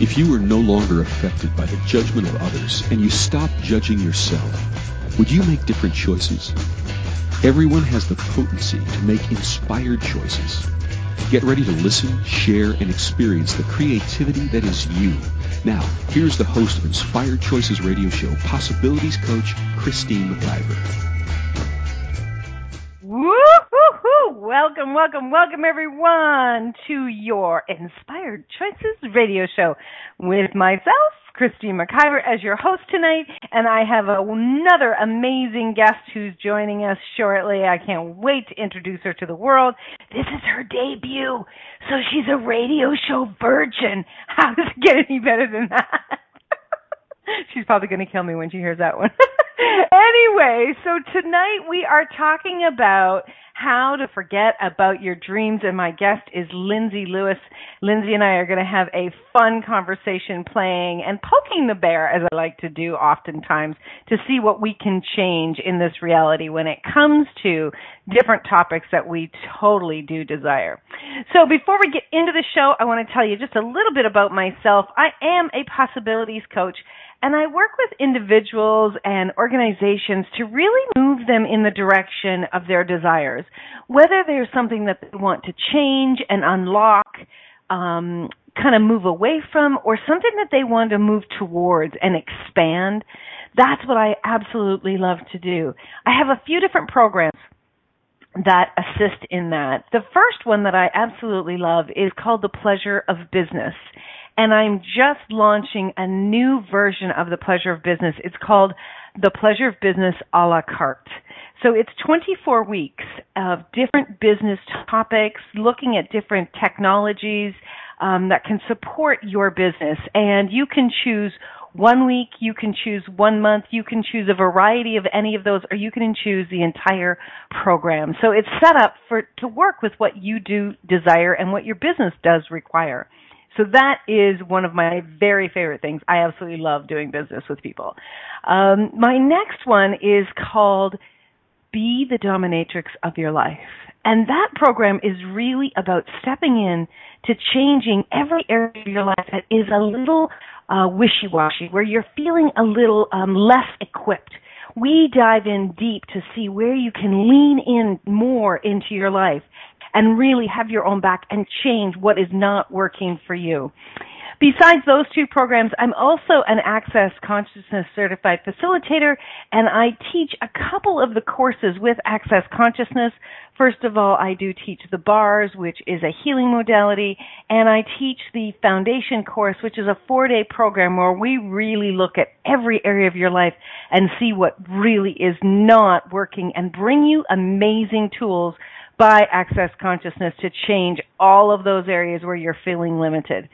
If you were no longer affected by the judgment of others and you stopped judging yourself, would you make different choices? Everyone has the potency to make inspired choices. Get ready to listen, share, and experience the creativity that is you. Now, here's the host of Inspired Choices Radio Show, Possibilities Coach, Christine McIver. Welcome, welcome, welcome everyone to your Inspired Choices radio show with myself, Christine McIver, as your host tonight, and I have another amazing guest who's joining us shortly. I can't wait to introduce her to the world. This is her debut, so she's a radio show virgin. How does it get any better than that? She's probably going to kill me when she hears that one. anyway, so tonight we are talking about how to forget about your dreams and my guest is Lindsay Lewis. Lindsay and I are going to have a fun conversation playing and poking the bear as I like to do oftentimes to see what we can change in this reality when it comes to different topics that we totally do desire. So before we get into the show, I want to tell you just a little bit about myself. I am a possibilities coach and I work with individuals and organizations to really move them in the direction of their desires. Whether there's something that they want to change and unlock, um, kind of move away from, or something that they want to move towards and expand, that's what I absolutely love to do. I have a few different programs that assist in that. The first one that I absolutely love is called The Pleasure of Business and I'm just launching a new version of the pleasure of business. It's called the pleasure of business a la carte. So it's 24 weeks of different business topics, looking at different technologies um, that can support your business, and you can choose one week, you can choose one month, you can choose a variety of any of those, or you can choose the entire program. So it's set up for to work with what you do desire and what your business does require. So that is one of my very favorite things. I absolutely love doing business with people. Um, my next one is called Be the Dominatrix of Your Life. And that program is really about stepping in to changing every area of your life that is a little uh, wishy-washy, where you're feeling a little um, less equipped. We dive in deep to see where you can lean in more into your life and really have your own back and change what is not working for you. Besides those two programs, I'm also an Access Consciousness certified facilitator and I teach a couple of the courses with Access Consciousness. First of all, I do teach the bars, which is a healing modality, and I teach the foundation course, which is a four day program where we really look at every area of your life and see what really is not working and bring you amazing tools by Access Consciousness to change all of those areas where you're feeling limited.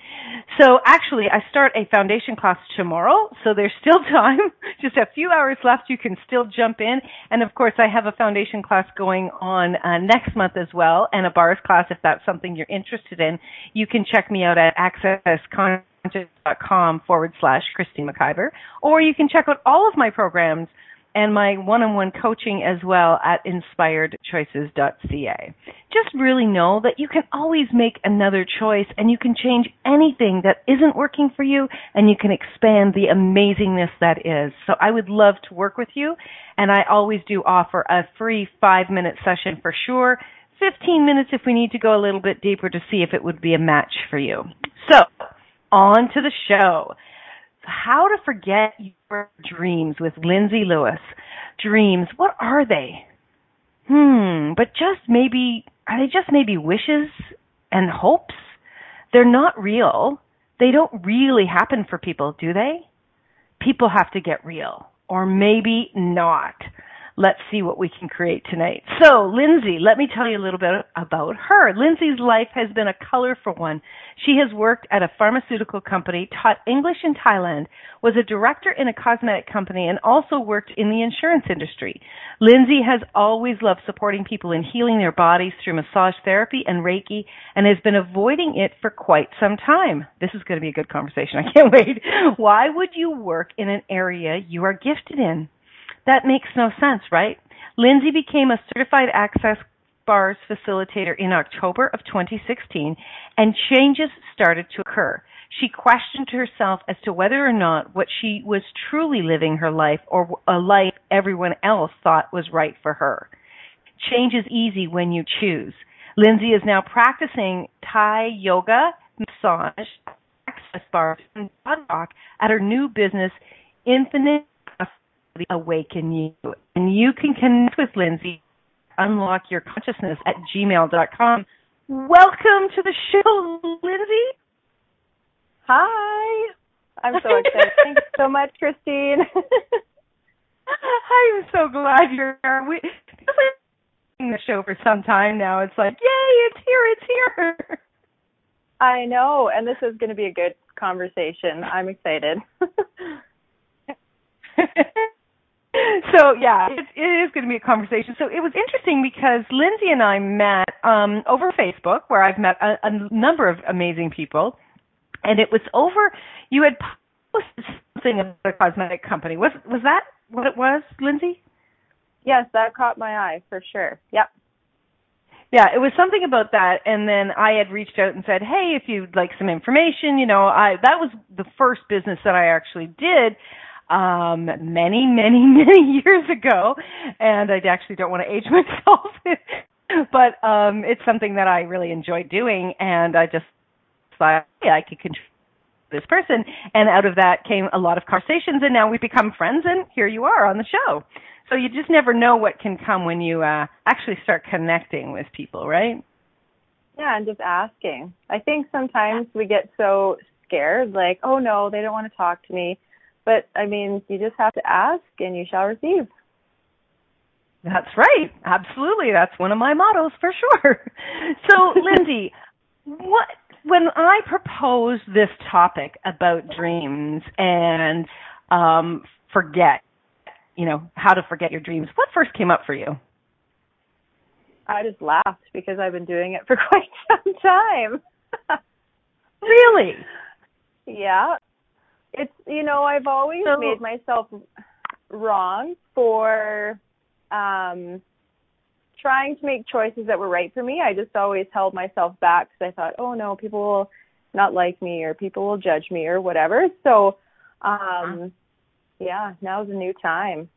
So actually, I start a foundation class tomorrow, so there's still time, just a few hours left. You can still jump in. And of course, I have a foundation class going on uh, next month as well, and a bars class if that's something you're interested in. You can check me out at accessconsciousness.com forward slash Christine McIver, or you can check out all of my programs and my one-on-one coaching as well at inspiredchoices.ca. Just really know that you can always make another choice and you can change anything that isn't working for you and you can expand the amazingness that is. So I would love to work with you and I always do offer a free five minute session for sure. 15 minutes if we need to go a little bit deeper to see if it would be a match for you. So, on to the show. How to Forget Your Dreams with Lindsay Lewis. Dreams, what are they? Hmm, but just maybe, are they just maybe wishes and hopes? They're not real. They don't really happen for people, do they? People have to get real. Or maybe not let's see what we can create tonight. So, Lindsay, let me tell you a little bit about her. Lindsay's life has been a colorful one. She has worked at a pharmaceutical company, taught English in Thailand, was a director in a cosmetic company, and also worked in the insurance industry. Lindsay has always loved supporting people in healing their bodies through massage therapy and Reiki and has been avoiding it for quite some time. This is going to be a good conversation. I can't wait. Why would you work in an area you are gifted in? That makes no sense, right? Lindsay became a certified access bars facilitator in October of 2016 and changes started to occur. she questioned herself as to whether or not what she was truly living her life or a life everyone else thought was right for her. Change is easy when you choose. Lindsay is now practicing Thai yoga, massage, access bars, and talk at her new business, Infinite Awaken You. And you can connect with Lindsay, unlock your consciousness at gmail.com. Welcome to the show, Lindsay. Hi. I'm so excited. Thanks so much, Christine. I'm so glad you're here. We been the show for some time now. It's like, yay, it's here, it's here. I know, and this is going to be a good conversation. I'm excited. so yeah, it, it is going to be a conversation. So it was interesting because Lindsay and I met um, over Facebook, where I've met a, a number of amazing people, and it was over. You had posted something about a cosmetic company. Was was that what it was, Lindsay? Yes, that caught my eye for sure. Yep. Yeah, it was something about that, and then I had reached out and said, "Hey, if you'd like some information, you know, I that was the first business that I actually did." Um many many many years ago and I actually don't want to age myself. But um it's something that I really enjoy doing and I just thought I could contribute this person. And out of that came a lot of conversations and now we've become friends and here you are on the show. So you just never know what can come when you uh actually start connecting with people right? Yeah and just asking. I think sometimes we get so scared like oh no they don't want to talk to me but I mean, you just have to ask and you shall receive. That's right. Absolutely. That's one of my mottos for sure. So, Lindy, what when I proposed this topic about dreams and um forget, you know, how to forget your dreams, what first came up for you? I just laughed because I've been doing it for quite some time. really? Yeah it's you know I've always so, made myself wrong for um trying to make choices that were right for me. I just always held myself back because I thought, oh no, people will not like me or people will judge me or whatever. So, um, yeah, now's a new time.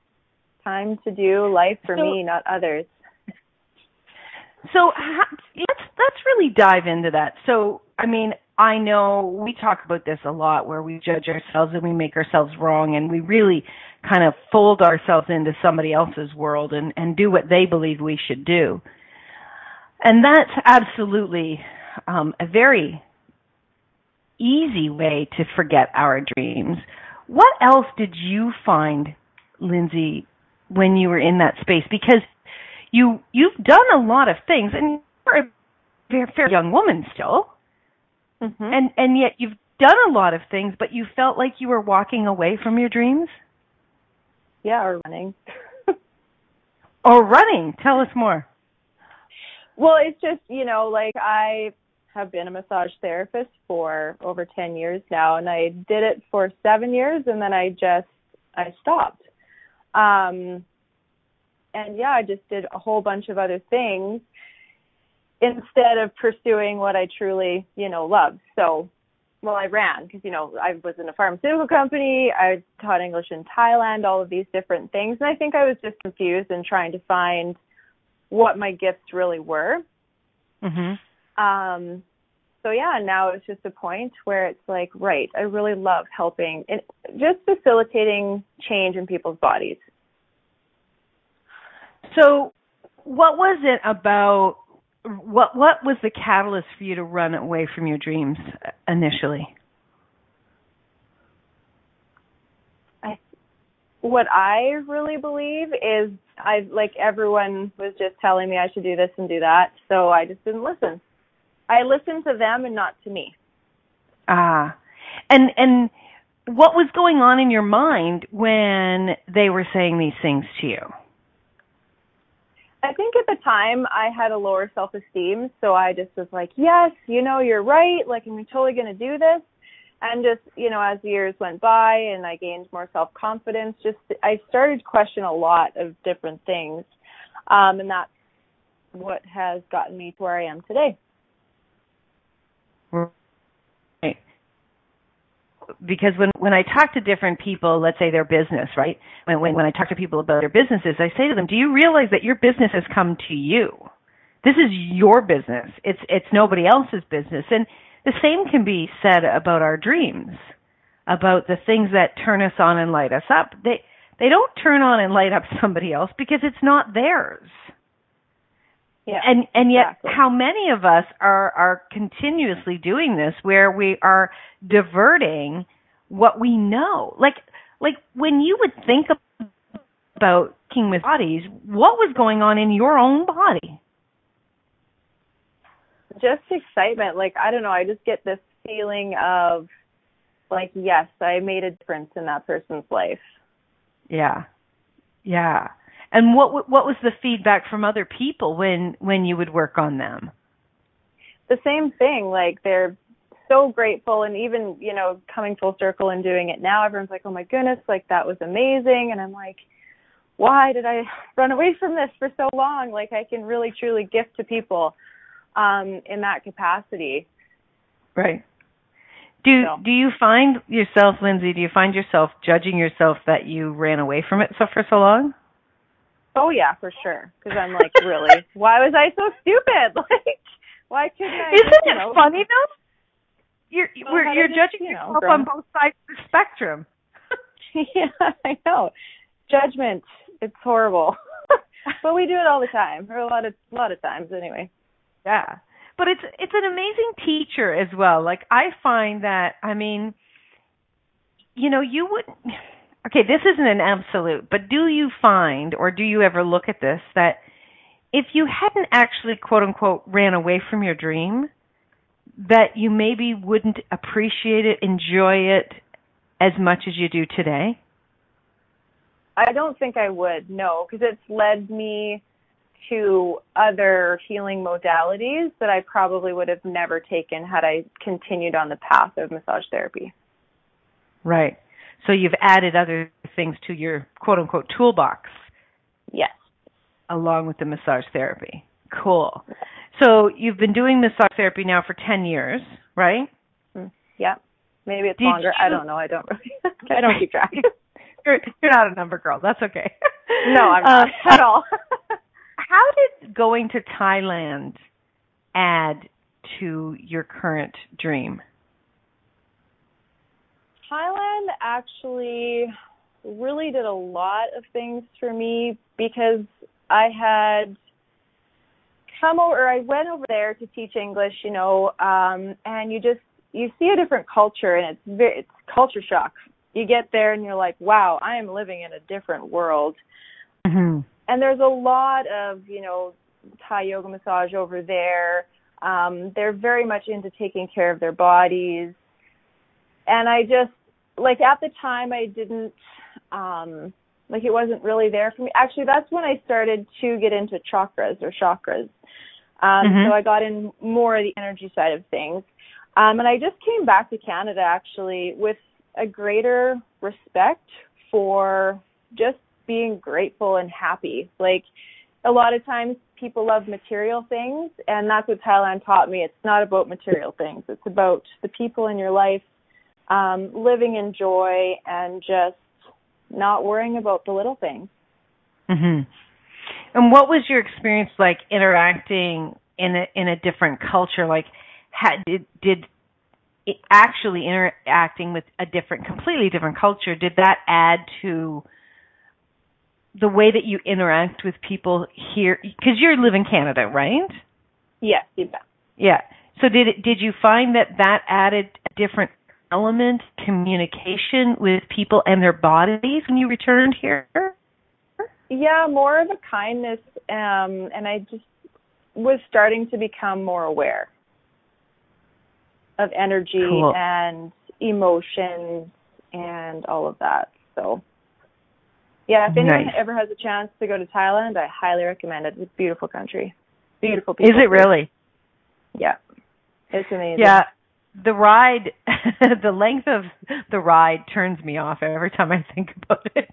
Time to do life for so, me, not others. So let's let's really dive into that. So, I mean, I know we talk about this a lot where we judge ourselves and we make ourselves wrong and we really kind of fold ourselves into somebody else's world and, and do what they believe we should do. And that's absolutely um, a very easy way to forget our dreams. What else did you find, Lindsay, when you were in that space? Because you you've done a lot of things, and you're a very, very young woman still. Mm-hmm. And and yet you've done a lot of things, but you felt like you were walking away from your dreams? Yeah, or running. or running. Tell us more. Well, it's just, you know, like I have been a massage therapist for over 10 years now and I did it for 7 years and then I just I stopped. Um and yeah, I just did a whole bunch of other things instead of pursuing what I truly, you know, love. So, well, I ran because, you know, I was in a pharmaceutical company. I taught English in Thailand, all of these different things. And I think I was just confused and trying to find what my gifts really were. Mm-hmm. Um, so yeah, now it's just a point where it's like, right, I really love helping and just facilitating change in people's bodies. So, what was it about what what was the catalyst for you to run away from your dreams initially? I, what I really believe is I like everyone was just telling me I should do this and do that, so I just didn't listen. I listened to them and not to me. Ah. And and what was going on in your mind when they were saying these things to you? I think at the time I had a lower self esteem, so I just was like, yes, you know, you're right. Like, I'm totally going to do this. And just, you know, as the years went by and I gained more self confidence, just I started to question a lot of different things. Um, and that's what has gotten me to where I am today. Because when when I talk to different people, let's say their business, right? When when when I talk to people about their businesses, I say to them, "Do you realize that your business has come to you? This is your business. It's it's nobody else's business." And the same can be said about our dreams, about the things that turn us on and light us up. They they don't turn on and light up somebody else because it's not theirs. Yeah, and and yet exactly. how many of us are are continuously doing this where we are diverting what we know? Like like when you would think about king with bodies what was going on in your own body? Just excitement. Like i don't know i just get this feeling of like yes i made a difference in that person's life. Yeah. Yeah and what what was the feedback from other people when when you would work on them? The same thing. Like they're so grateful, and even you know coming full circle and doing it now, everyone's like, "Oh my goodness, like that was amazing," and I'm like. Why did I run away from this for so long? Like I can really truly gift to people um in that capacity. Right. Do so. do you find yourself, Lindsay? Do you find yourself judging yourself that you ran away from it so for so long? Oh yeah, for sure. Because I'm like, really, why was I so stupid? Like, why couldn't I? Isn't it know, funny though? You're well, we're, you're judging you know, yourself on both sides of the spectrum. yeah, I know. Judgment, it's horrible. but we do it all the time, or a lot of a lot of times anyway. Yeah, but it's it's an amazing teacher as well. Like I find that, I mean, you know, you wouldn't okay, this isn't an absolute, but do you find or do you ever look at this that if you hadn't actually quote unquote ran away from your dream, that you maybe wouldn't appreciate it, enjoy it as much as you do today? I don't think I would, no, because it's led me to other healing modalities that I probably would have never taken had I continued on the path of massage therapy. Right. So you've added other things to your quote unquote toolbox. Yes. Along with the massage therapy. Cool. So you've been doing massage therapy now for 10 years, right? Mm, yeah. Maybe it's Did longer. You... I don't know. I don't really I don't keep track. you're you're not a number girl. That's okay. No, I'm not um, at all. how did going to Thailand add to your current dream? Thailand actually really did a lot of things for me because I had come over I went over there to teach English, you know, um and you just you see a different culture and it's very, it's culture shock. You get there and you're like, "Wow, I am living in a different world." Mm-hmm. And there's a lot of, you know, Thai yoga massage over there. Um they're very much into taking care of their bodies. And I just like at the time I didn't um like it wasn't really there for me. Actually, that's when I started to get into chakras or chakras. Um Mhm. so I got in more of the energy side of things. Um and I just came back to Canada actually with a greater respect for just being grateful and happy. Like a lot of times people love material things and that's what Thailand taught me. It's not about material things. It's about the people in your life um, living in joy and just not worrying about the little things. Mhm. And what was your experience like interacting in a in a different culture? Like, had did did it actually interacting with a different, completely different culture? Did that add to the way that you interact with people here? Because you live in Canada, right? Yes, you bet. Yeah. So did it, did you find that that added a different element communication with people and their bodies when you returned here? Yeah, more of a kindness, um, and I just was starting to become more aware of energy Cool. and emotions and all of that. So, yeah, if anyone Nice. ever has a chance to go to Thailand, I highly recommend it. It's a beautiful country, beautiful people. Is it really? Yeah, it's amazing. Yeah. The ride, the length of the ride turns me off every time I think about it.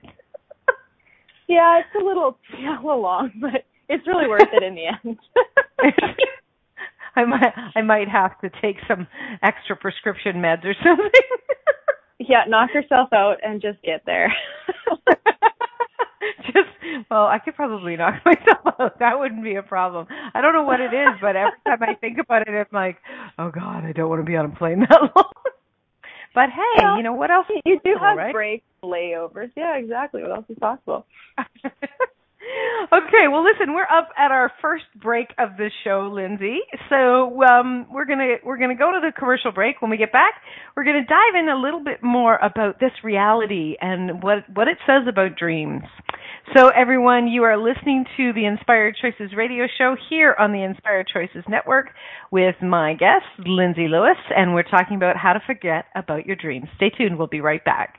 Yeah, it's a little, yeah, a little long, but it's really worth it in the end. I might I might have to take some extra prescription meds or something. Yeah, knock yourself out and just get there. just well, I could probably knock myself out. That wouldn't be a problem. I don't know what it is, but every time I think about it, I'm like, oh God, I don't want to be on a plane that long. But hey, well, you know what else? You do have right? breaks, layovers. Yeah, exactly. What else is possible? Okay, well listen, we're up at our first break of the show, Lindsay. So um, we're gonna we're gonna go to the commercial break. When we get back, we're gonna dive in a little bit more about this reality and what what it says about dreams. So everyone, you are listening to the Inspired Choices radio show here on the Inspired Choices Network with my guest, Lindsay Lewis, and we're talking about how to forget about your dreams. Stay tuned, we'll be right back.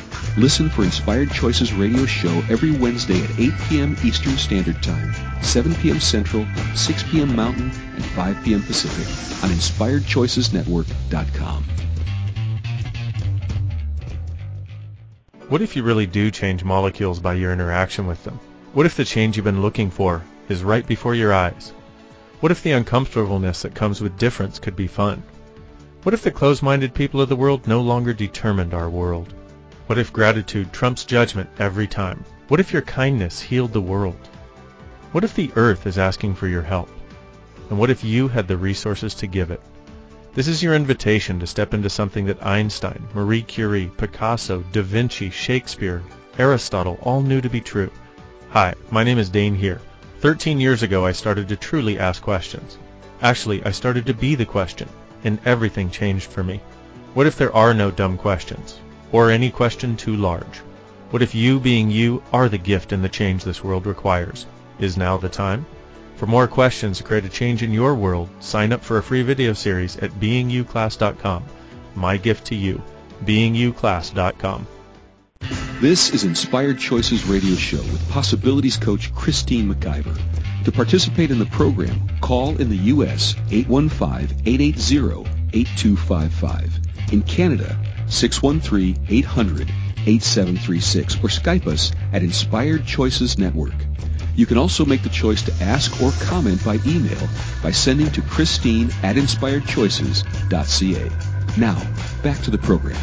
Listen for Inspired Choices radio show every Wednesday at 8 p.m. Eastern Standard Time, 7 p.m. Central, 6 p.m. Mountain, and 5 p.m. Pacific on InspiredChoicesNetwork.com. What if you really do change molecules by your interaction with them? What if the change you've been looking for is right before your eyes? What if the uncomfortableness that comes with difference could be fun? What if the closed-minded people of the world no longer determined our world? What if gratitude trumps judgment every time? What if your kindness healed the world? What if the earth is asking for your help? And what if you had the resources to give it? This is your invitation to step into something that Einstein, Marie Curie, Picasso, Da Vinci, Shakespeare, Aristotle all knew to be true. Hi, my name is Dane Heer. 13 years ago I started to truly ask questions. Actually, I started to be the question, and everything changed for me. What if there are no dumb questions? Or any question too large? What if you being you are the gift and the change this world requires? Is now the time? For more questions to create a change in your world, sign up for a free video series at beingyouclass.com. My gift to you, beingyouclass.com. This is Inspired Choices Radio Show with Possibilities Coach Christine McIver. To participate in the program, call in the U.S. 815-880-8255. In Canada, 613-800-8736 or Skype us at Inspired Choices Network. You can also make the choice to ask or comment by email by sending to Christine at inspiredchoices.ca. Now, back to the program.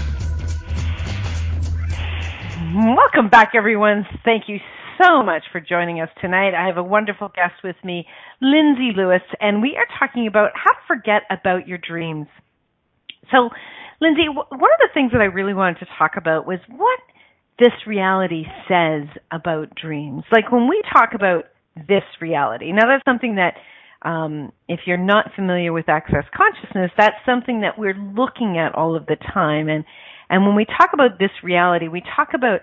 Welcome back, everyone. Thank you so much for joining us tonight. I have a wonderful guest with me, Lindsay Lewis, and we are talking about how to forget about your dreams. So, Lindsay, one of the things that I really wanted to talk about was what this reality says about dreams. Like when we talk about this reality, now that's something that um, if you're not familiar with access consciousness, that's something that we're looking at all of the time. And and when we talk about this reality, we talk about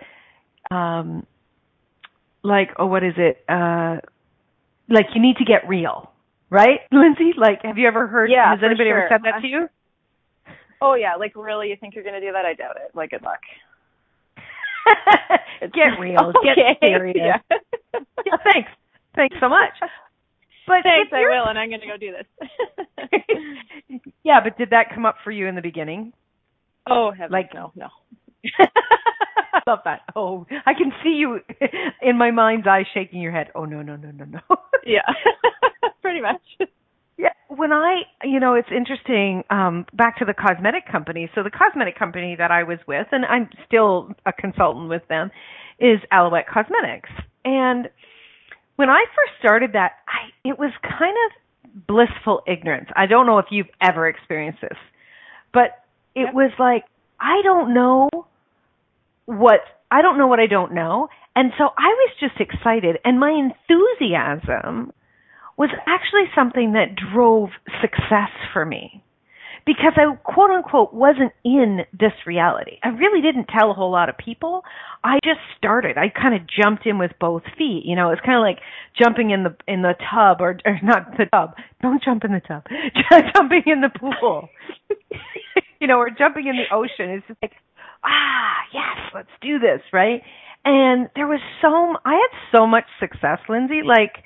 um, like oh, what is it? Uh, like you need to get real, right, Lindsay? Like, have you ever heard? Yeah, has anybody sure. ever said that to you? Oh yeah, like really, you think you're gonna do that? I doubt it. Like, good luck. get real. Okay. Get serious. Yeah. yeah. Thanks. Thanks so much. But thanks, I will, and I'm gonna go do this. yeah, but did that come up for you in the beginning? Oh, like no, no. I love that. Oh, I can see you in my mind's eye shaking your head. Oh no, no, no, no, no. yeah, pretty much. When I, you know, it's interesting. Um, back to the cosmetic company. So the cosmetic company that I was with, and I'm still a consultant with them, is Aloette Cosmetics. And when I first started that, I it was kind of blissful ignorance. I don't know if you've ever experienced this, but it was like I don't know what I don't know what I don't know, and so I was just excited, and my enthusiasm was actually something that drove success for me because I quote unquote wasn't in this reality. I really didn't tell a whole lot of people. I just started. I kind of jumped in with both feet. You know, it's kind of like jumping in the in the tub or, or not the tub. Don't jump in the tub. jumping in the pool. you know, or jumping in the ocean. It's just like ah, yes, let's do this, right? And there was so I had so much success, Lindsay. Like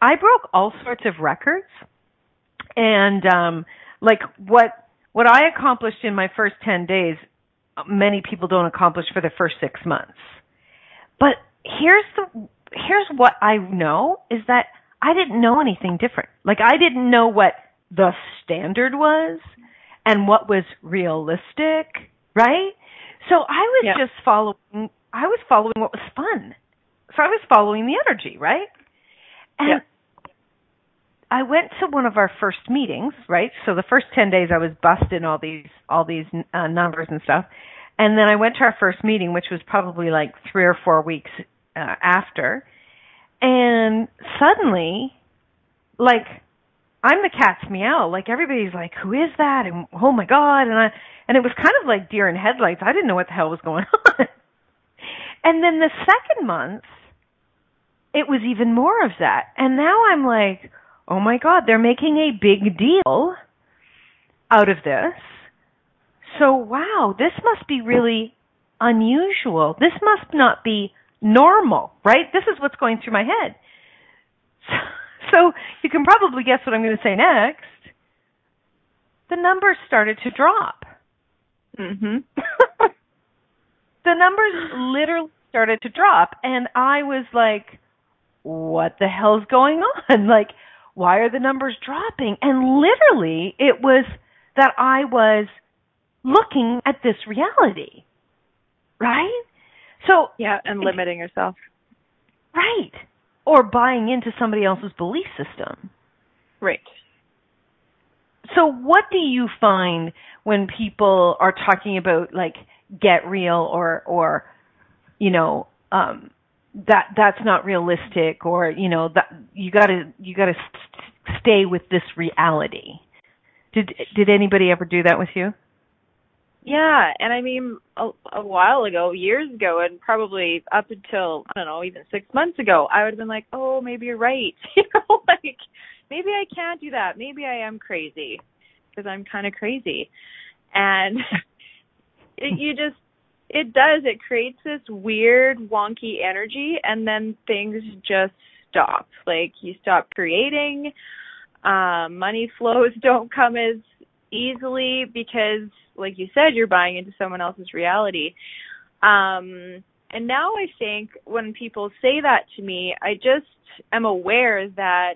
I broke all sorts of records. And um like what what I accomplished in my first 10 days, many people don't accomplish for the first 6 months. But here's the here's what I know is that I didn't know anything different. Like I didn't know what the standard was and what was realistic, right? So I was just following I was following what was fun. So I was following the energy, right? And yeah. I went to one of our first meetings, right? So the first 10 days I was busting all these all these uh, numbers and stuff. And then I went to our first meeting which was probably like 3 or 4 weeks uh, after. And suddenly like I'm the cat's meow. Like everybody's like, "Who is that?" and "Oh my god!" and I and it was kind of like deer in headlights. I didn't know what the hell was going on. and then the second month, it was even more of that. And now I'm like, "Oh my god, they're making a big deal out of this." So wow, this must be really unusual. This must not be normal, right? This is what's going through my head. So, so you can probably guess what I'm going to say next. The numbers started to drop. Mhm. the numbers literally started to drop and I was like what the hell's going on? Like why are the numbers dropping? And literally it was that I was looking at this reality. Right? So yeah, and limiting yourself. Right. Or buying into somebody else's belief system. Right. So what do you find when people are talking about like get real or or you know um that that's not realistic or you know that you got to you got to st- stay with this reality. Did did anybody ever do that with you? Yeah, and I mean a, a while ago, years ago, and probably up until I don't know, even six months ago, I would have been like, "Oh, maybe you're right," you know, like maybe I can't do that. Maybe I am crazy because I'm kind of crazy, and it, you just it does it creates this weird wonky energy, and then things just stop. Like you stop creating, um, money flows don't come as easily because like you said, you're buying into someone else's reality. Um, and now I think when people say that to me, I just am aware that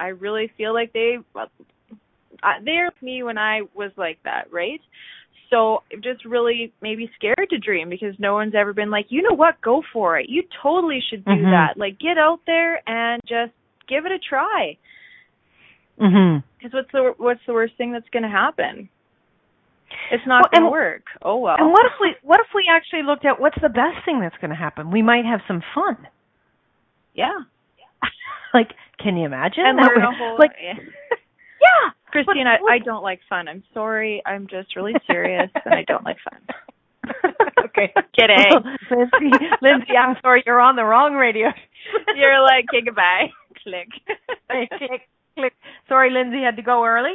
I really feel like they uh, they're me when I was like that, right? So I'm just really maybe scared to dream because no one's ever been like, you know what, go for it. You totally should do Mhm. that. Like get out there and just give it a try. Mhm. Because what's the what's the worst thing that's going to happen? It's not Well, going to work. Oh well. And what if we what if we actually looked at what's the best thing that's going to happen? We might have some fun. Yeah. like, can you imagine? And That learn a whole like, yeah. yeah, Christine, I, I don't like fun. I'm sorry. I'm just really serious and I don't like fun. okay, Kidding. Lindsay, Lindsay, I'm sorry, you're on the wrong radio. You're like, okay, goodbye. Click. click, click. Sorry, Lindsay had to go early.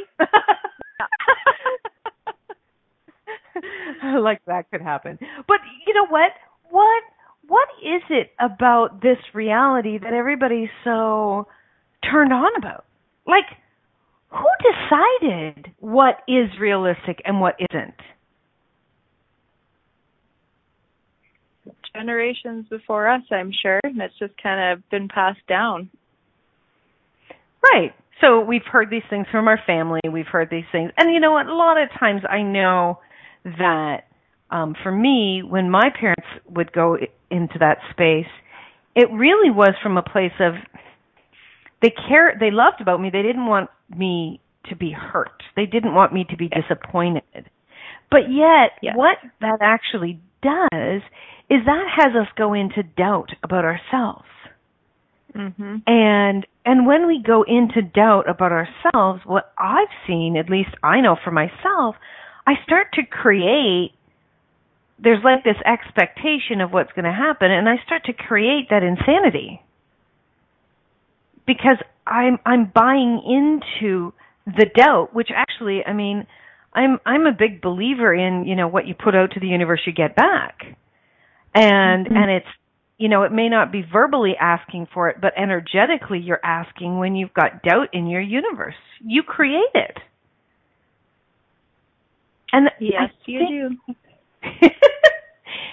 like that could happen. But you know what? What what is it about this reality that everybody's so turned on about? Like who decided what is realistic and what isn't? Generations before us, I'm sure, and it's just kind of been passed down. Right. So we've heard these things from our family. We've heard these things. And you know what? A lot of times I know that um for me when my parents would go into that space, it really was from a place of they care they loved about me. They didn't want me to be hurt. They didn't want me to be disappointed. But yet Yes. what that actually does is that has us go into doubt about ourselves. Mhm. And and when we go into doubt about ourselves, what I've seen, at least I know for myself, I start to create there's like this expectation of what's going to happen and I start to create that insanity. Because I'm I'm buying into the doubt, which actually, I mean, I'm I'm a big believer in you know what you put out to the universe you get back, and mm-hmm. and it's you know it may not be verbally asking for it, but energetically you're asking when you've got doubt in your universe. You create it. And yes, you do.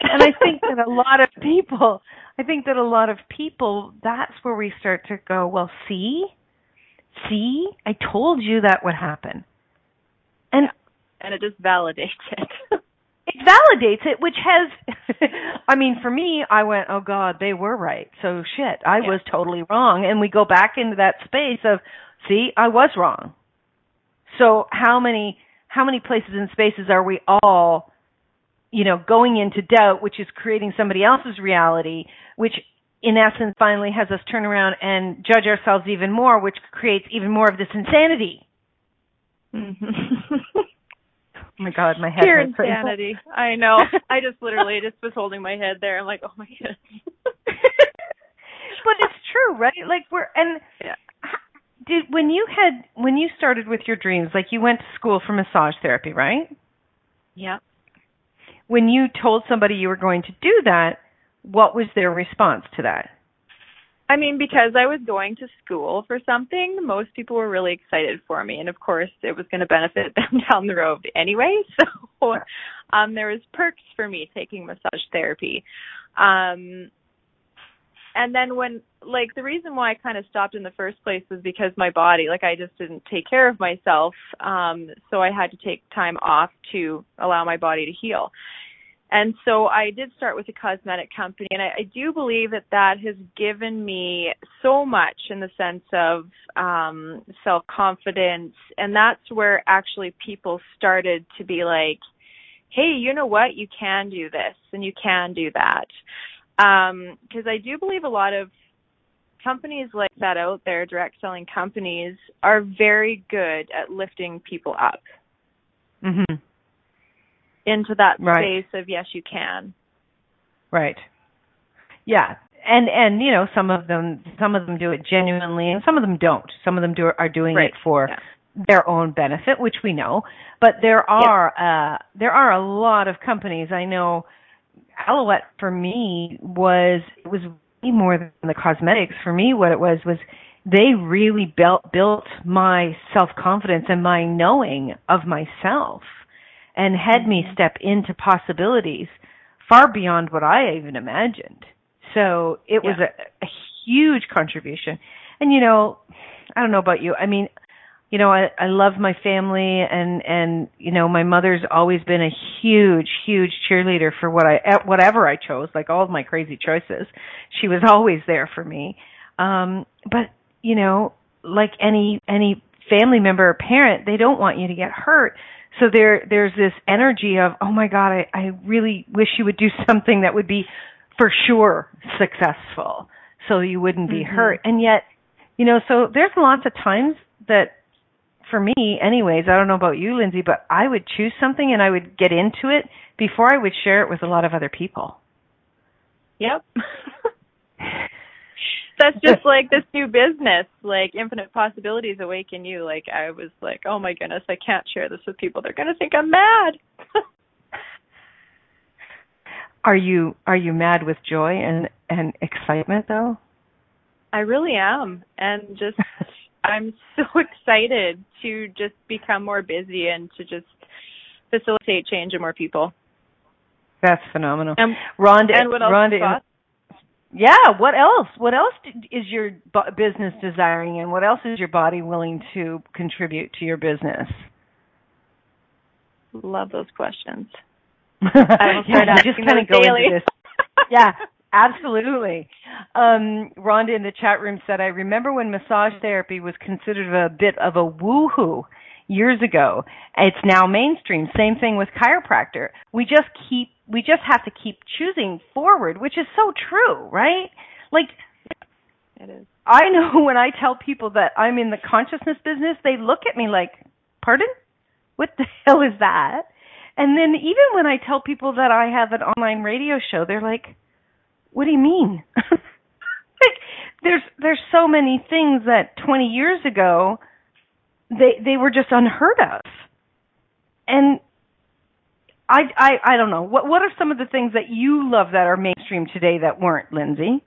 and I think that a lot of people, I think that a lot of people, that's where we start to go, well, see, see, I told you that would happen. And and it just validates it. it validates it, which has, I mean, for me, I went, oh God, they were right. So shit, I yeah. was totally wrong. And we go back into that space of, see, I was wrong. So how many, how many places and spaces are we all, you know, going into doubt, which is creating somebody else's reality, which in essence finally has us turn around and judge ourselves even more, which creates even more of this insanity. Mm-hmm. Oh my god, my head Pure insanity. I know. I just literally just was holding my head there. I'm like, oh my god. but it's true, right? Like we're and yeah. did when you had when you started with your dreams, like you went to school for massage therapy, right? Yeah. When you told somebody you were going to do that, what was their response to that? I mean, because I was going to school for something, most people were really excited for me, and of course, it was going to benefit them down the road anyway. So, um, there was perks for me taking massage therapy. Um, and then when, like, the reason why I kind of stopped in the first place was because my body, like, I just didn't take care of myself. Um, so I had to take time off to allow my body to heal. And so I did start with a cosmetic company, and I, I do believe that that has given me so much in the sense of um, self confidence, and that's where actually people started to be like, "Hey, you know what? You can do this, and you can do that." Because um, I do believe a lot of companies like that out there, direct selling companies, are very good at lifting people up. Mm-hmm into that right. space of yes you can right yeah and and you know some of them some of them do it genuinely and some of them don't some of them do are doing right. it for yeah. their own benefit which we know but there are uh there are a lot of companies i know aloette for me was it was way more than the cosmetics for me what it was was they really built built my self confidence and my knowing of myself and had me mm-hmm. step into possibilities far beyond what I even imagined. So it was a, a huge contribution. And you know, I don't know about you. I mean, you know, I I love my family and and you know, my mother's always been a huge huge cheerleader for what I whatever I chose, like all of my crazy choices. She was always there for me. Um but, you know, like any any family member or parent, they don't want you to get hurt so there there's this energy of oh my god I, I really wish you would do something that would be for sure successful so you wouldn't be mm-hmm. hurt and yet you know so there's lots of times that for me anyways i don't know about you lindsay but i would choose something and i would get into it before i would share it with a lot of other people yep that's just like this new business, like infinite possibilities awaken you. Like I was like, oh my goodness, I can't share this with people. They're gonna think I'm mad. are you are you mad with joy and and excitement though? I really am, and just I'm so excited to just become more busy and to just facilitate change in more people. That's phenomenal. And, Rhonda, and what else Rhonda, yeah what else what else is your business desiring and what else is your body willing to contribute to your business love those questions i yeah, just kind of go daily. into this yeah absolutely um rhonda in the chat room said i remember when massage therapy was considered a bit of a woohoo years ago it's now mainstream same thing with chiropractor we just keep we just have to keep choosing forward, which is so true, right? Like it is. I know when I tell people that I'm in the consciousness business, they look at me like, "Pardon? What the hell is that?" And then even when I tell people that I have an online radio show, they're like, "What do you mean?" like there's there's so many things that 20 years ago they they were just unheard of and I, I I don't know. What what are some of the things that you love that are mainstream today that weren't, Lindsay?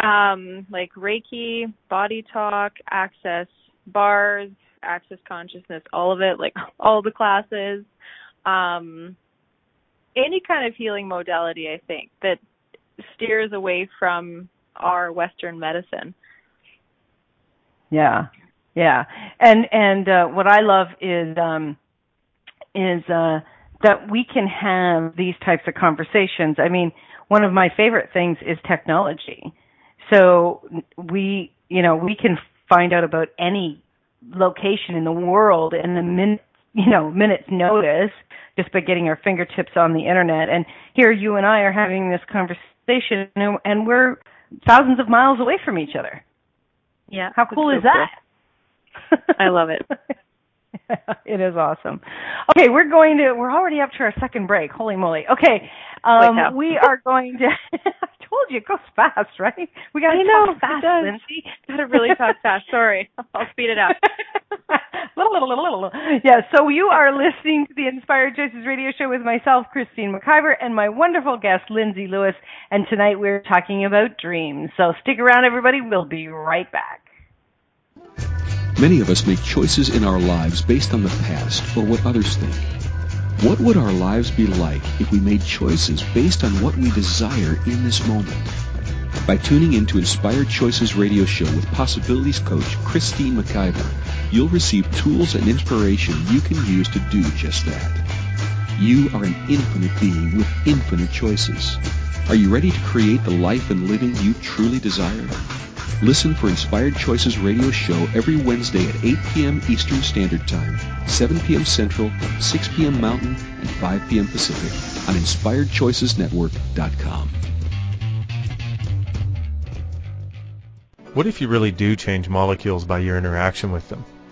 Um, like Reiki, body talk, access bars, access consciousness, all of it, like all the classes. Um, any kind of healing modality, I think, that steers away from our Western medicine. Yeah, yeah, and and uh, what I love is um, is uh, that we can have these types of conversations. I mean, one of my favorite things is technology. So we, you know, we can find out about any location in the world in the minute, you know, minutes notice just by getting our fingertips on the internet. And here you and I are having this conversation and we're thousands of miles away from each other. Yeah. How cool so is that? Cool. I love it. it is awesome. Okay, we're going to. We're already up to our second break. Holy moly! Okay, um, we are going to. I told you it goes fast, right? We got to talk fast, Lindsay. Got to really talk fast. Sorry, I'll speed it up. Yeah. So you are listening to the Inspired Choices Radio Show with myself, Christine McIver, and my wonderful guest, Lindsay Lewis. And tonight we're talking about dreams. So stick around, everybody. We'll be right back. Many of us make choices in our lives based on the past or what others think. What would our lives be like if we made choices based on what we desire in this moment? By tuning in to Inspired Choices radio show with Possibilities coach Christine McIver, you'll receive tools and inspiration you can use to do just that. You are an infinite being with infinite choices. Are you ready to create the life and living you truly desire? Listen for Inspired Choices radio show every Wednesday at 8 p.m. Eastern Standard Time, 7 p.m. Central, 6 p.m. Mountain, and 5 p.m. Pacific on InspiredChoicesNetwork.com. What if you really do change molecules by your interaction with them?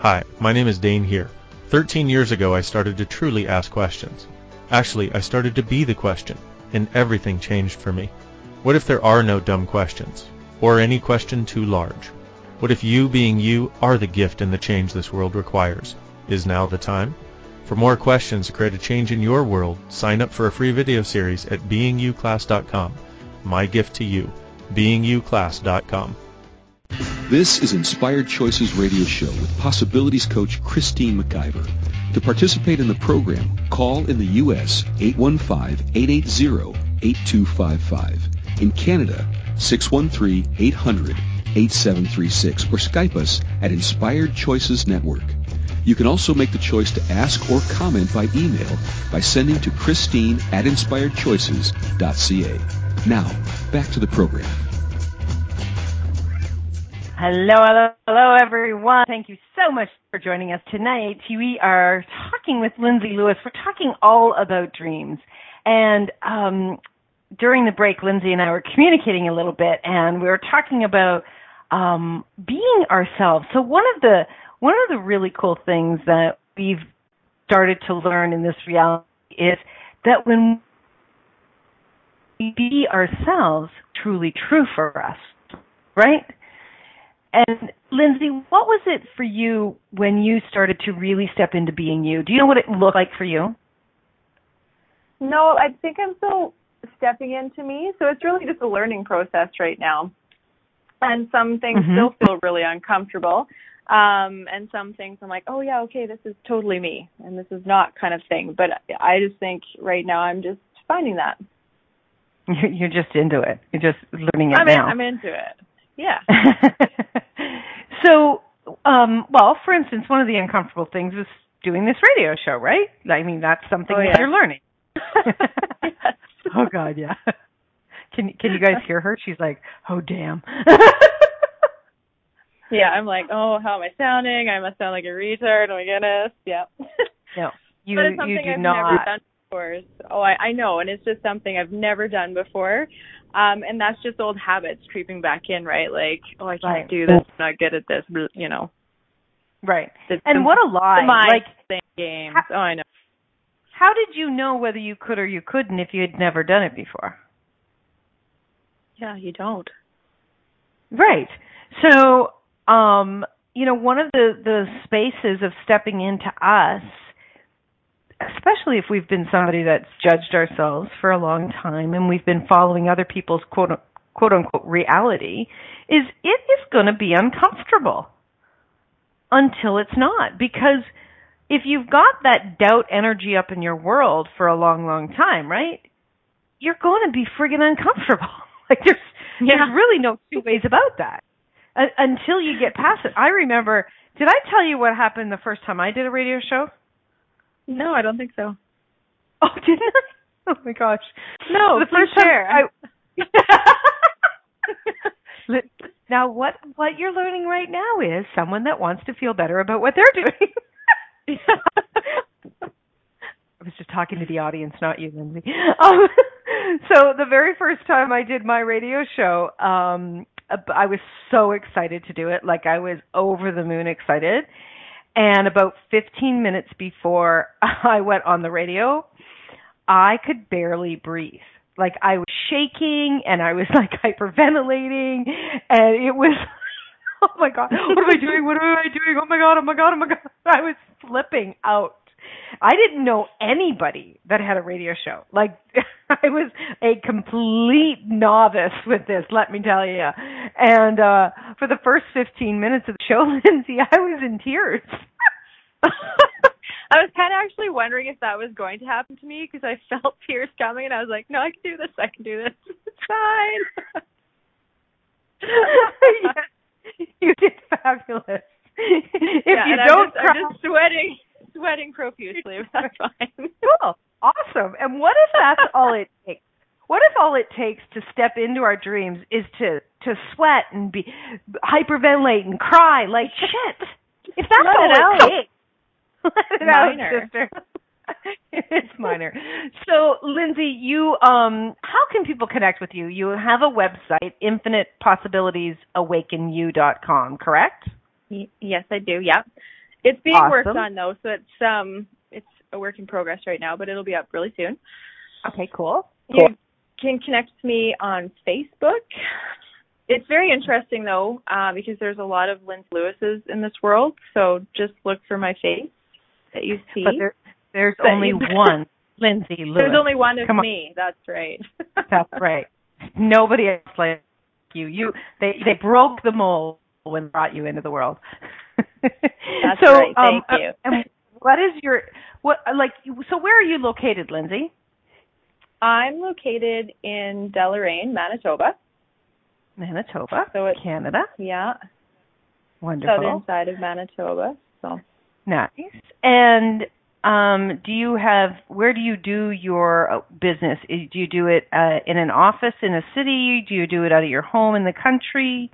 Hi, my name is Dane Heer. Thirteen years ago I started to truly ask questions. Actually, I started to be the question, and everything changed for me. What if there are no dumb questions? or any question too large. What if you, being you, are the gift and the change this world requires? Is now the time? For more questions to create a change in your world, sign up for a free video series at beingyouclass.com. My gift to you, beingyouclass.com. This is Inspired Choices Radio Show with Possibilities Coach Christine McIver. To participate in the program, call in the U.S. 815-880-8255. In Canada, 613-800-8736 or Skype us at Inspired Choices Network. You can also make the choice to ask or comment by email by sending to Christine at inspiredchoices.ca. Now, back to the program. Hello, hello, hello, everyone. Thank you so much for joining us tonight. We are talking with Lindsay Lewis. We're talking all about dreams. And um, during the break, Lindsay and I were communicating a little bit, and we were talking about um, being ourselves. So one of the one of the really cool things that we've started to learn in this reality is that when we be ourselves, truly true for us, right? And Lindsay, what was it for you when you started to really step into being you? Do you know what it looked like for you? No, I think I'm still stepping into me. So it's really just a learning process right now. And some things mm-hmm. still feel really uncomfortable. Um, and some things I'm like, oh yeah, okay, this is totally me, and this is not kind of thing. But I just think right now I'm just finding that. You're just into it. You're just learning it I'm now. In, I'm into it. Yeah. so, um, well, for instance, one of the uncomfortable things is doing this radio show, right? I mean, that's something oh, yeah. that you're learning. Oh God, yeah. Can can you guys hear her? She's like, oh damn. yeah, I'm like, oh, how am I sounding? I must sound like a retard. Oh my goodness. Yeah. No, you but it's something you do I've not. never done before. Oh, I, I know, and it's just something I've never done before. Um, and that's just old habits creeping back in, right? Like, oh, I can't Right. do this. I'm not good at this. You know. Right. The, And the, what a lie! Like, games. How- oh, I know. how did you know whether you could or you couldn't if you had never done it before? Yeah, you don't. Right. So, um, you know, one of the the spaces of stepping into us, especially if we've been somebody that's judged ourselves for a long time and we've been following other people's quote quote unquote reality, is it is going to be uncomfortable until it's not because if you've got that doubt energy up in your world for a long long time, right? You're going to be friggin' uncomfortable. like there's there's really no two ways about that uh, until you get past it. I remember. Did I tell you what happened the first time I did a radio show? No, I don't think so. Oh, didn't I? Oh my gosh. No, the first share. I. Now, what what you're learning right now is someone that wants to feel better about what they're doing. I was just talking to the audience, not you, Lindsay. Um, so the very first time I did my radio show, um, I was so excited to do it. Like I was over the moon excited. And about 15 minutes before I went on the radio, I could barely breathe. Like I was shaking and I was like hyperventilating and it was oh my god, what am I doing? What am I doing? Oh my god, oh my god, oh my god. I was flipping out. I didn't know anybody that had a radio show. Like I was a complete novice with this, let me tell you. And uh for the first 15 minutes of the show, Lindsay, I was in tears. I was kind of actually wondering if that was going to happen to me because I felt tears coming, and I was like, "No, I can do this. I can do this. It's fine." yes, you did fabulous. If yeah, you don't I'm just, cry, I'm just sweating, sweating profusely. That's fine. cool, awesome. And what if that's all it takes? What if all it takes to step into our dreams is to to sweat and be hyperventilate and cry like shit? If that's Let all it out. takes, let it Minor. out, sister. it's minor. So, Lindsay, you um how can people connect with you? You have a website, infinitepossibilitiesawakenyou.com, correct? Y- yes, I do. Yeah, it's being Awesome. worked on though, so it's um it's a work in progress right now, but it'll be up really soon. Okay, cool. You can connect with me on Facebook. It's very interesting though, uh, because there's a lot of Lindsay Lewis's in this world. So just look for my face that you see. But there, there's But only you- one Lindsay Lewis. There's only one of Come on. me. That's right. That's right. Nobody else like you. You they they broke the mold when they brought you into the world. That's so, right. um, Thank you. What is your what like? So where are you located, Lindsay? I'm located in Deloraine, Manitoba. Manitoba, So it's- Canada. Yeah, Wonderful. southern side of Manitoba. So Nice. And um, do you have where do you do your uh, business? Do you do it uh, in an office in a city? Do you do it out of your home in the country?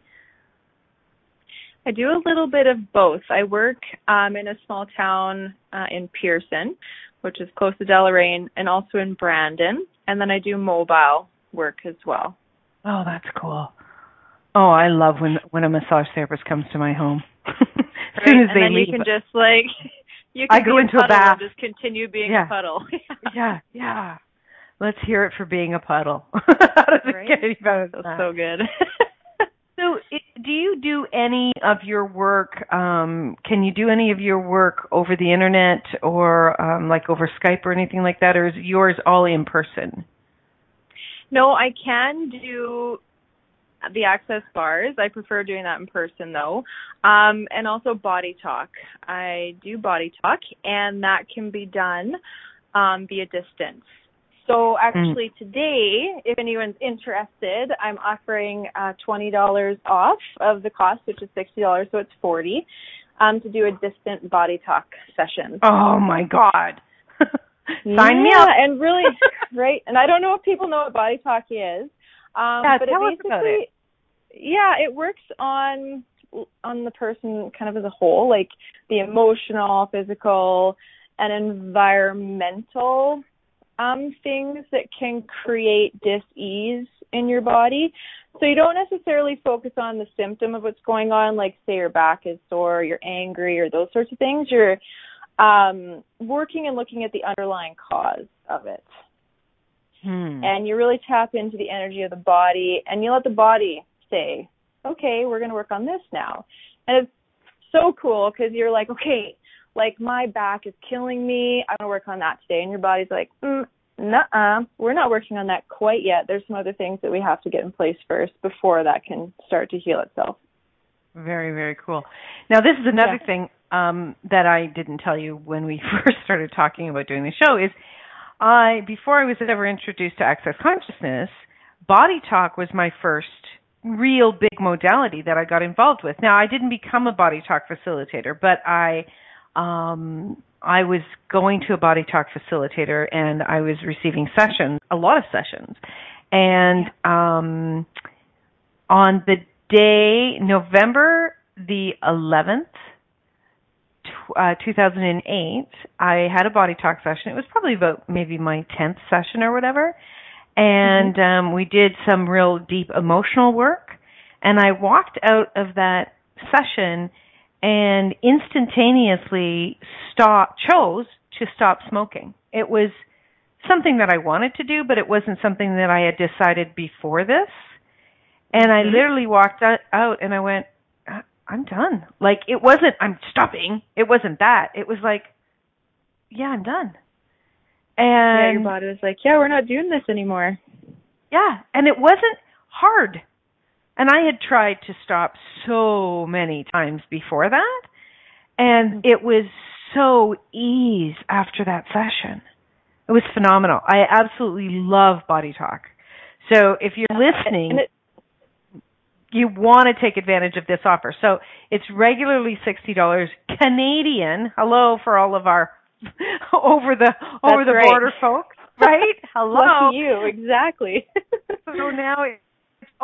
I do a little bit of both. I work um, in a small town uh, in Pierson, which is close to Deloraine, and also in Brandon. And then I do mobile work as well. Oh, that's cool. Oh, I love when when a massage therapist comes to my home. as soon as and they then leave. you can just like you can I go into a bath. and just continue being Yeah. a puddle. yeah, yeah. Let's hear it for being a puddle. How does it get any better than That's that? so good. So, it, do you do any of your work? Um, can you do any of your work over the internet or um, like over Skype or anything like that, or is yours all in person? no, I can do the access bars. I prefer doing that in person though. Um and also body talk. I do body talk and that can be done um via distance. So actually today, if anyone's interested, I'm offering uh $20 off of the cost, which is $60, so it's 40 um to do a distant body talk session. Oh my God! Sign me up. And really, right? And I don't know if people know what body talk is. Um, Yeah, but tell it us about basically, yeah, it works on on the person kind of as a whole, like the emotional, physical, and environmental um, things that can create dis-ease in your body. So you don't necessarily focus on the symptom of what's going on, like say your back is sore, you're angry, or those sorts of things. You're um, working and looking at the underlying cause of it. Hmm. And you really tap into the energy of the body, and you let the body say, "Okay, we're going to work on this now." And it's so cool because you're like, "Okay, like my back is killing me. I'm going to work on that today." And your body's like, mm, nuh-uh, we're not working on that quite yet. There's some other things that we have to get in place first before that can start to heal itself. Very, very cool. Now, this is another Yeah. thing um, that I didn't tell you when we first started talking about doing the show is I before I was ever introduced to Access Consciousness, Body Talk was my first real big modality that I got involved with. Now, I didn't become a Body Talk facilitator, but I um I was going to a body talk facilitator and I was receiving sessions, a lot of sessions. And um on the day November the 11th uh 2008, I had a body talk session. It was probably about maybe my 10th session or whatever. And um we did some real deep emotional work and I walked out of that session and instantaneously stop chose to stop smoking. It was something that I wanted to do, but it wasn't something that I had decided before this. And I Mhm. literally walked out, and I went, "I- I'm done. Like it wasn't I'm stopping. It wasn't that. It was like, yeah, I'm done. yeah, And your body was like, "Yeah, we're not doing this anymore." yeah, and it wasn't hard. And I had tried to stop so many times before that, and it was so ease after that session. It was phenomenal. I absolutely love body talk. So if you're listening, you want to take advantage of this offer. So it's regularly sixty dollars Canadian. Hello for all of our over the over the right. border folks, right? Hello. lucky you, exactly. So now it's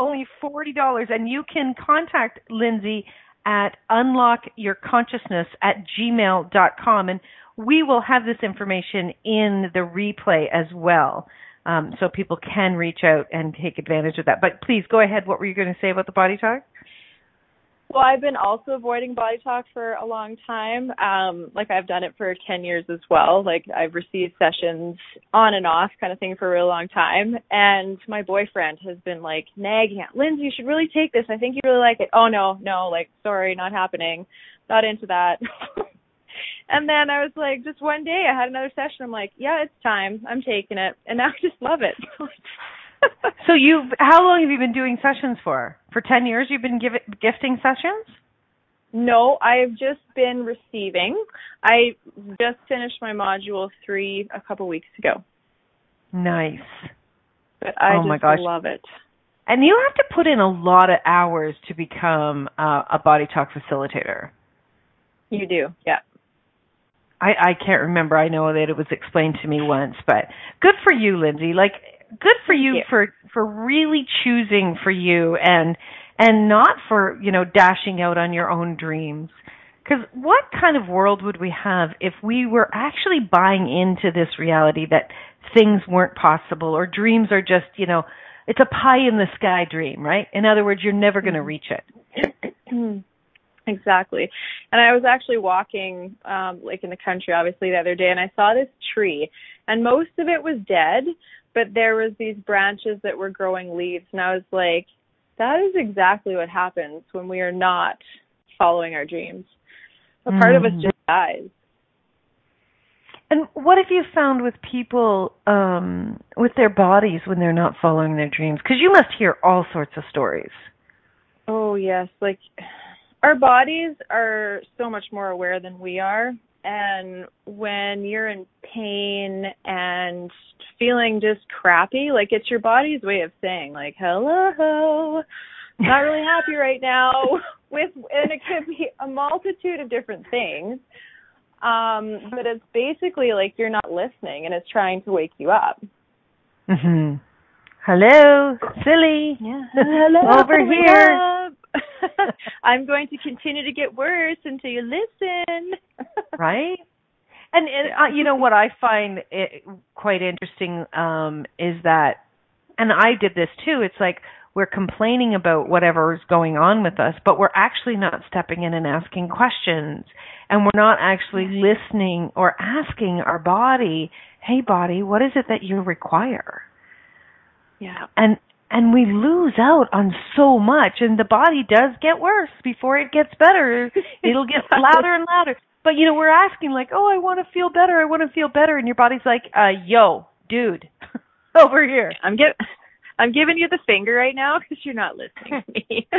only forty dollars, and you can contact Lindsay at unlockyourconsciousness at gmail dot com, and we will have this information in the replay as well, um, so people can reach out and take advantage of that. But please go ahead. What were you going to say about the body talk? Well, I've been also avoiding body talk for a long time. Um, like I've done it for 10 years as well. Like I've received sessions on and off kind of thing for a real long time. And my boyfriend has been like nagging at Lindsay, you should really take this. I think you really like it. Oh no, no, like sorry, not happening. Not into that. and then I was like, just one day I had another session. I'm like, yeah, it's time. I'm taking it. And now I just love it. So you, how long have you been doing sessions for? For ten years, you've been give, gifting sessions. No, I've just been receiving. I just finished my module three a couple weeks ago, Nice. but I Oh just my gosh. love it. And you have to put in a lot of hours to become uh, a body talk facilitator. You do, yeah. I, I can't remember. I know that it was explained to me once, but good for you, Lindsay. Like good for you, you. for for really choosing for you and and not for you know dashing out on your own dreams. Because what kind of world would we have if we were actually buying into this reality that things weren't possible or dreams are just you know it's a pie in the sky dream, right? In other words, you're never going to reach it. exactly. And I was actually walking um like in the country obviously the other day and I saw this tree and most of it was dead, but there was these branches that were growing leaves and I was like that is exactly what happens when we are not following our dreams. A part of us Mhm. just dies. And what have you found with people um with their bodies when they're not following their dreams? Because you must hear all sorts of stories. Oh yes, like our bodies are so much more aware than we are and when you're in pain and feeling just crappy, like it's your body's way of saying like hello, not really happy right now with and it could be a multitude of different things. Um but it's basically like you're not listening and it's trying to wake you up. Mhm. Hello, silly. Yeah. Hello. Over here. I'm going to continue to get worse until you listen. right? And, and uh, you know what I find it quite interesting um, is that, and I did this too. It's like we're complaining about whatever is going on with us, but we're actually not stepping in and asking questions, and we're not actually listening or asking our body, "Hey, body, what is it that you require?" Yeah. And and we lose out on so much and the body does get worse before it gets better. It'll get louder and louder. But you know we're asking like oh i want to feel better i want to feel better and your body's like uh yo dude over here. I'm give I'm giving you the finger right now because you're not listening to me.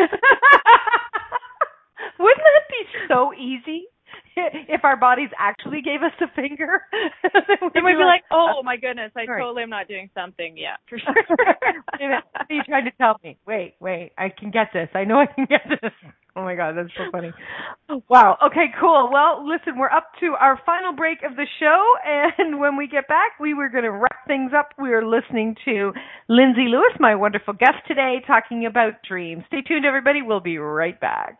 wouldn't that be so easy if our bodies actually gave us a finger Then we'd be like, oh my goodness, I Sorry. totally am not doing something. Yeah, for sure. what are you trying to tell me? Wait, wait, I can get this. I know I can get this. Oh my god, that's so funny. Wow. Okay, cool. Well, listen, we're up to our final break of the show, and when we get back, we were going to wrap things up. We are listening to Lindsay Lewis, my wonderful guest today, talking about dreams. Stay tuned, everybody. We'll be right back.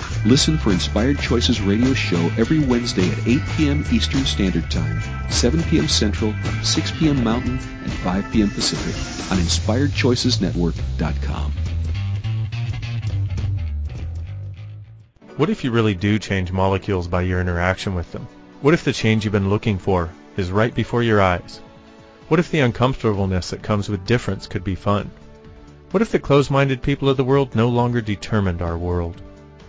Listen for Inspired Choices radio show every Wednesday at 8 p.m. Eastern Standard Time, 7 p.m. Central, 6 p.m. Mountain, and 5 p.m. Pacific on InspiredChoicesNetwork.com. What if you really do change molecules by your interaction with them? What if the change you've been looking for is right before your eyes? What if the uncomfortableness that comes with difference could be fun? What if the closed-minded people of the world no longer determined our world?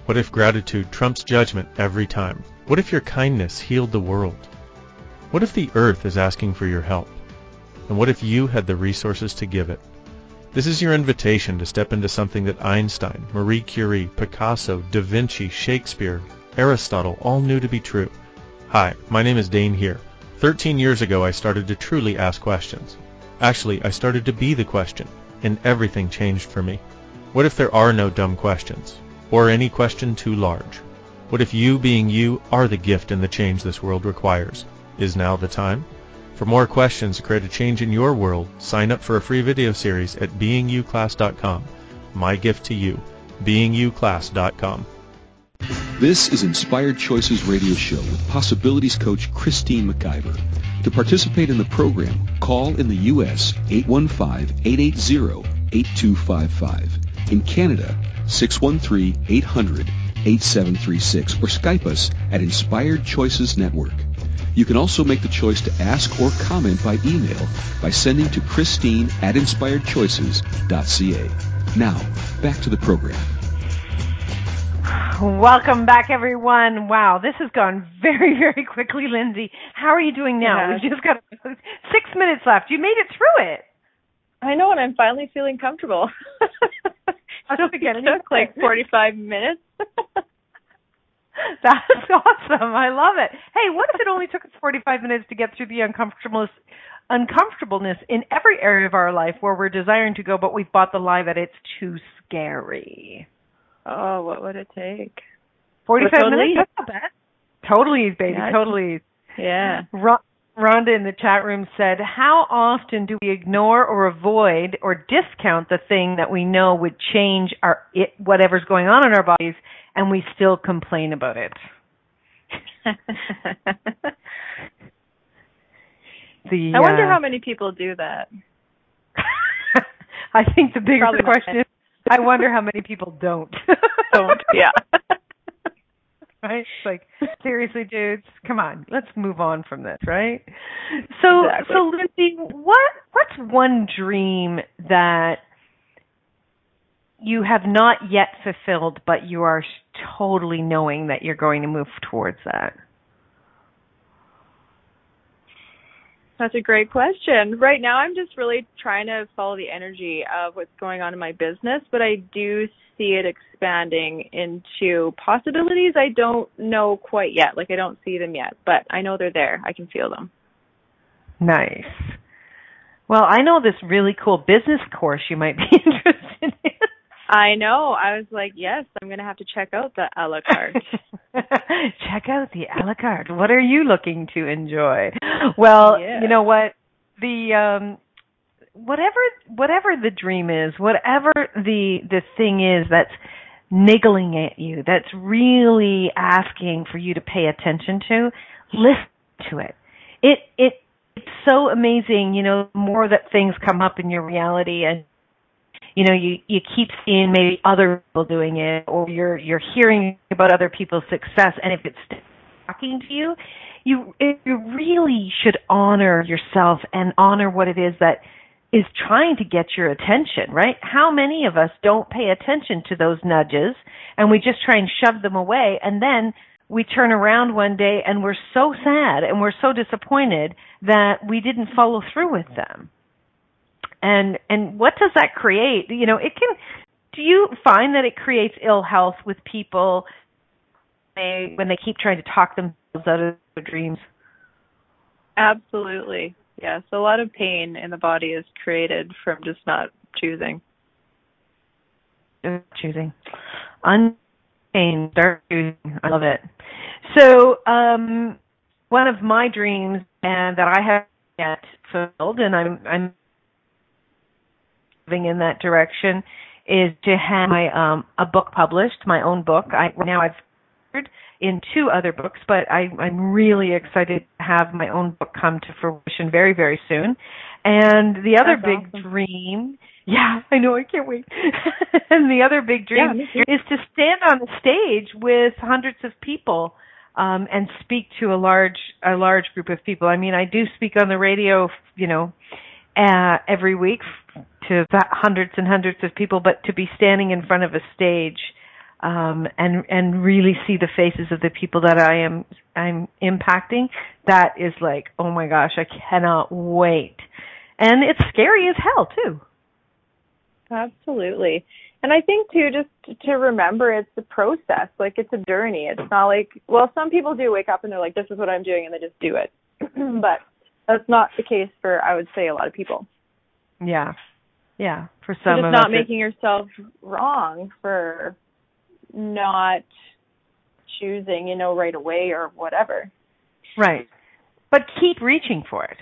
What if gratitude trumps judgment every time? What if your kindness healed the world? What if the earth is asking for your help? And what if you had the resources to give it? This is your invitation to step into something that Einstein, Marie Curie, Picasso, Da Vinci, Shakespeare, Aristotle all knew to be true. Hi, my name is Dane Heer. 13 years ago I started to truly ask questions. Actually, I started to be the question, and everything changed for me. What if there are no dumb questions? Or any question too large? What if you being you are the gift and the change this world requires? Is now the time? For more questions to create a change in your world, sign up for a free video series at beingyouclass.com. My gift to you, beingyouclass.com. This is Inspired Choices Radio Show with Possibilities Coach Christine McIver. To participate in the program, call in the U.S. 815-880-8255. In Canada, 613-800-8736 or Skype us at Inspired Choices Network. You can also make the choice to ask or comment by email by sending to Christine at inspiredchoices.ca. Now, back to the program. Welcome back, everyone. Wow, this has gone very, very quickly, Lindsay. How are you doing now? Yeah. We've just got six minutes left. You made it through it. I know, and I'm finally feeling comfortable. So it getting? it took like 45 minutes. That's awesome. I love it. Hey, what if it only took us 45 minutes to get through the uncomfortableness uncomfortableness in every area of our life where we're desiring to go, but we've bought the lie that it's too scary? oh, what would it take? 45 totally. minutes? That's not bad. Totally, baby. Yeah. Totally. Yeah. Ro- Rhonda in the chat room said, How often do we ignore or avoid or discount the thing that we know would change our it, whatever's going on in our bodies and we still complain about it? The I wonder uh, how many people do that. I think the bigger Probably question is I wonder how many people don't. Don't. Yeah. right? It's like seriously, dudes, come on, let's move on from this, right? So, Exactly. so Lindsay, what what's one dream that you have not yet fulfilled, but you are totally knowing that you're going to move towards that? That's a great question. Right now, I'm just really trying to follow the energy of what's going on in my business, but I do see it expanding into possibilities I don't know quite yet. Like, I don't see them yet, but I know they're there. I can feel them. Nice. Well, I know this really cool business course you might be interested in. I know. I was like, yes, I'm going to have to check out the a la carte. check out the a la carte. What are you looking to enjoy? Well, Yeah. you know what? The um whatever whatever the dream is, whatever the the thing is that's niggling at you, that's really asking for you to pay attention to, listen to it. It it it's so amazing, you know, the more that things come up in your reality and you know, you you keep seeing maybe other people doing it or you're you're hearing about other people's success and if it's talking to you, you you really should honor yourself and honor what it is that is trying to get your attention, right? How many of us don't pay attention to those nudges and we just try and shove them away and then we turn around one day and we're so sad and we're so disappointed that we didn't follow through with them. And and what does that create? You know, it can do you find that it creates ill health with people they when they keep trying to talk themselves out of their dreams? Absolutely. Yes, a lot of pain in the body is created from just not choosing. choosing. Start choosing. I love it. So, um, one of my dreams and that I have yet fulfilled, and I'm I'm moving in that direction, is to have my um a book published, my own book. I now I've in two other books, but I, I'm really excited to have my own book come to fruition very, very soon. And the other That's big awesome. dream, yeah, I know, I can't wait. and the other big dream Yeah, is to stand on the stage with hundreds of people um, and speak to a large a large group of people. I mean, I do speak on the radio, you know, uh, every week to hundreds and hundreds of people, but to be standing in front of a stage um, and and really see the faces of the people that I am I'm impacting, that is like, oh my gosh, I cannot wait. And it's scary as hell too. Absolutely. And I think too, just to remember, it's a process. Like it's a journey. It's not like, well, some people do wake up and they're like, "This is what I'm doing," and they just do it. but that's not the case for, I would say, a lot of people. Yeah, yeah. For So some just of not making yourself wrong for not choosing, you know, right away or whatever. right, but keep reaching for it.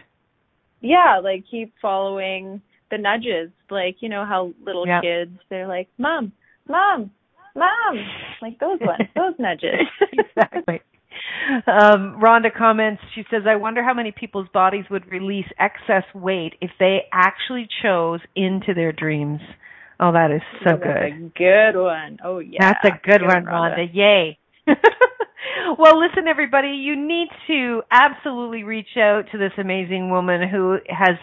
Yeah, like keep following the nudges. Like, you know how little Yeah. kids, they're like, "Mom, mom, mom," like those ones, those nudges. exactly. Um, Rhonda comments, she says, I wonder how many people's bodies would release excess weight if they actually chose into their dreams. Oh, that is so That's good. a good one. Oh yeah. That's a good one, Rhonda. Rhonda. Yay. well, listen, everybody, you need to absolutely reach out to this amazing woman who has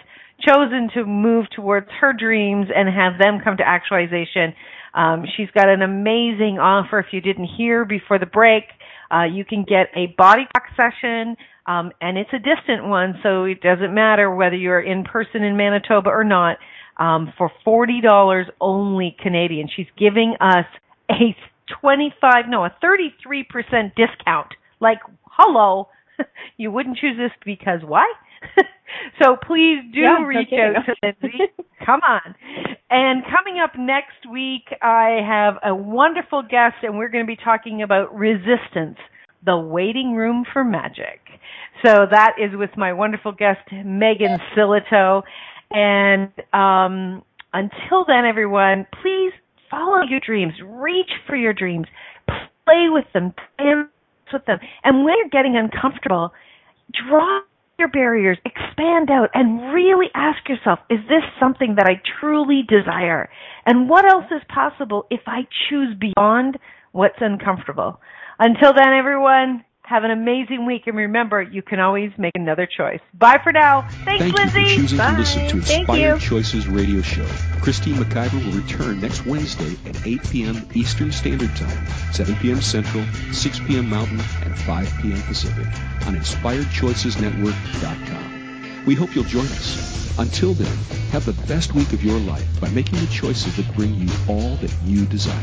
chosen to move towards her dreams and have them come to actualization. Um, she's got an amazing offer. If you didn't hear before the break, uh, you can get a body talk session, um, and it's a distant one, so it doesn't matter whether you're in person in Manitoba or not. Um, for forty dollars only Canadian, she's giving us a twenty-five, no, a thirty-three percent discount. Like, hello, you wouldn't choose this because why? so please do Yeah, reach out to Lindsay. Come on. And coming up next week, I have a wonderful guest, and we're going to be talking about resistance, the waiting room for magic. So that is with my wonderful guest, Megan Silito. And um, until then, everyone, please follow your dreams, reach for your dreams, play with them, dance with them. And when you're getting uncomfortable, draw your barriers, expand out, and really ask yourself, is this something that I truly desire? And what else is possible if I choose beyond what's uncomfortable? Until then, everyone, have an amazing week. And remember, you can always make another choice. Bye for now. Thanks, Thank you for choosing Bye. to listen to Inspired. Choices Radio Show. Christine McIver will return next Wednesday at 8 p.m. Eastern Standard Time, 7 p.m. Central, 6 p.m. Mountain, and 5 p.m. Pacific on InspiredChoicesNetwork.com. We hope you'll join us. Until then, have the best week of your life by making the choices that bring you all that you desire.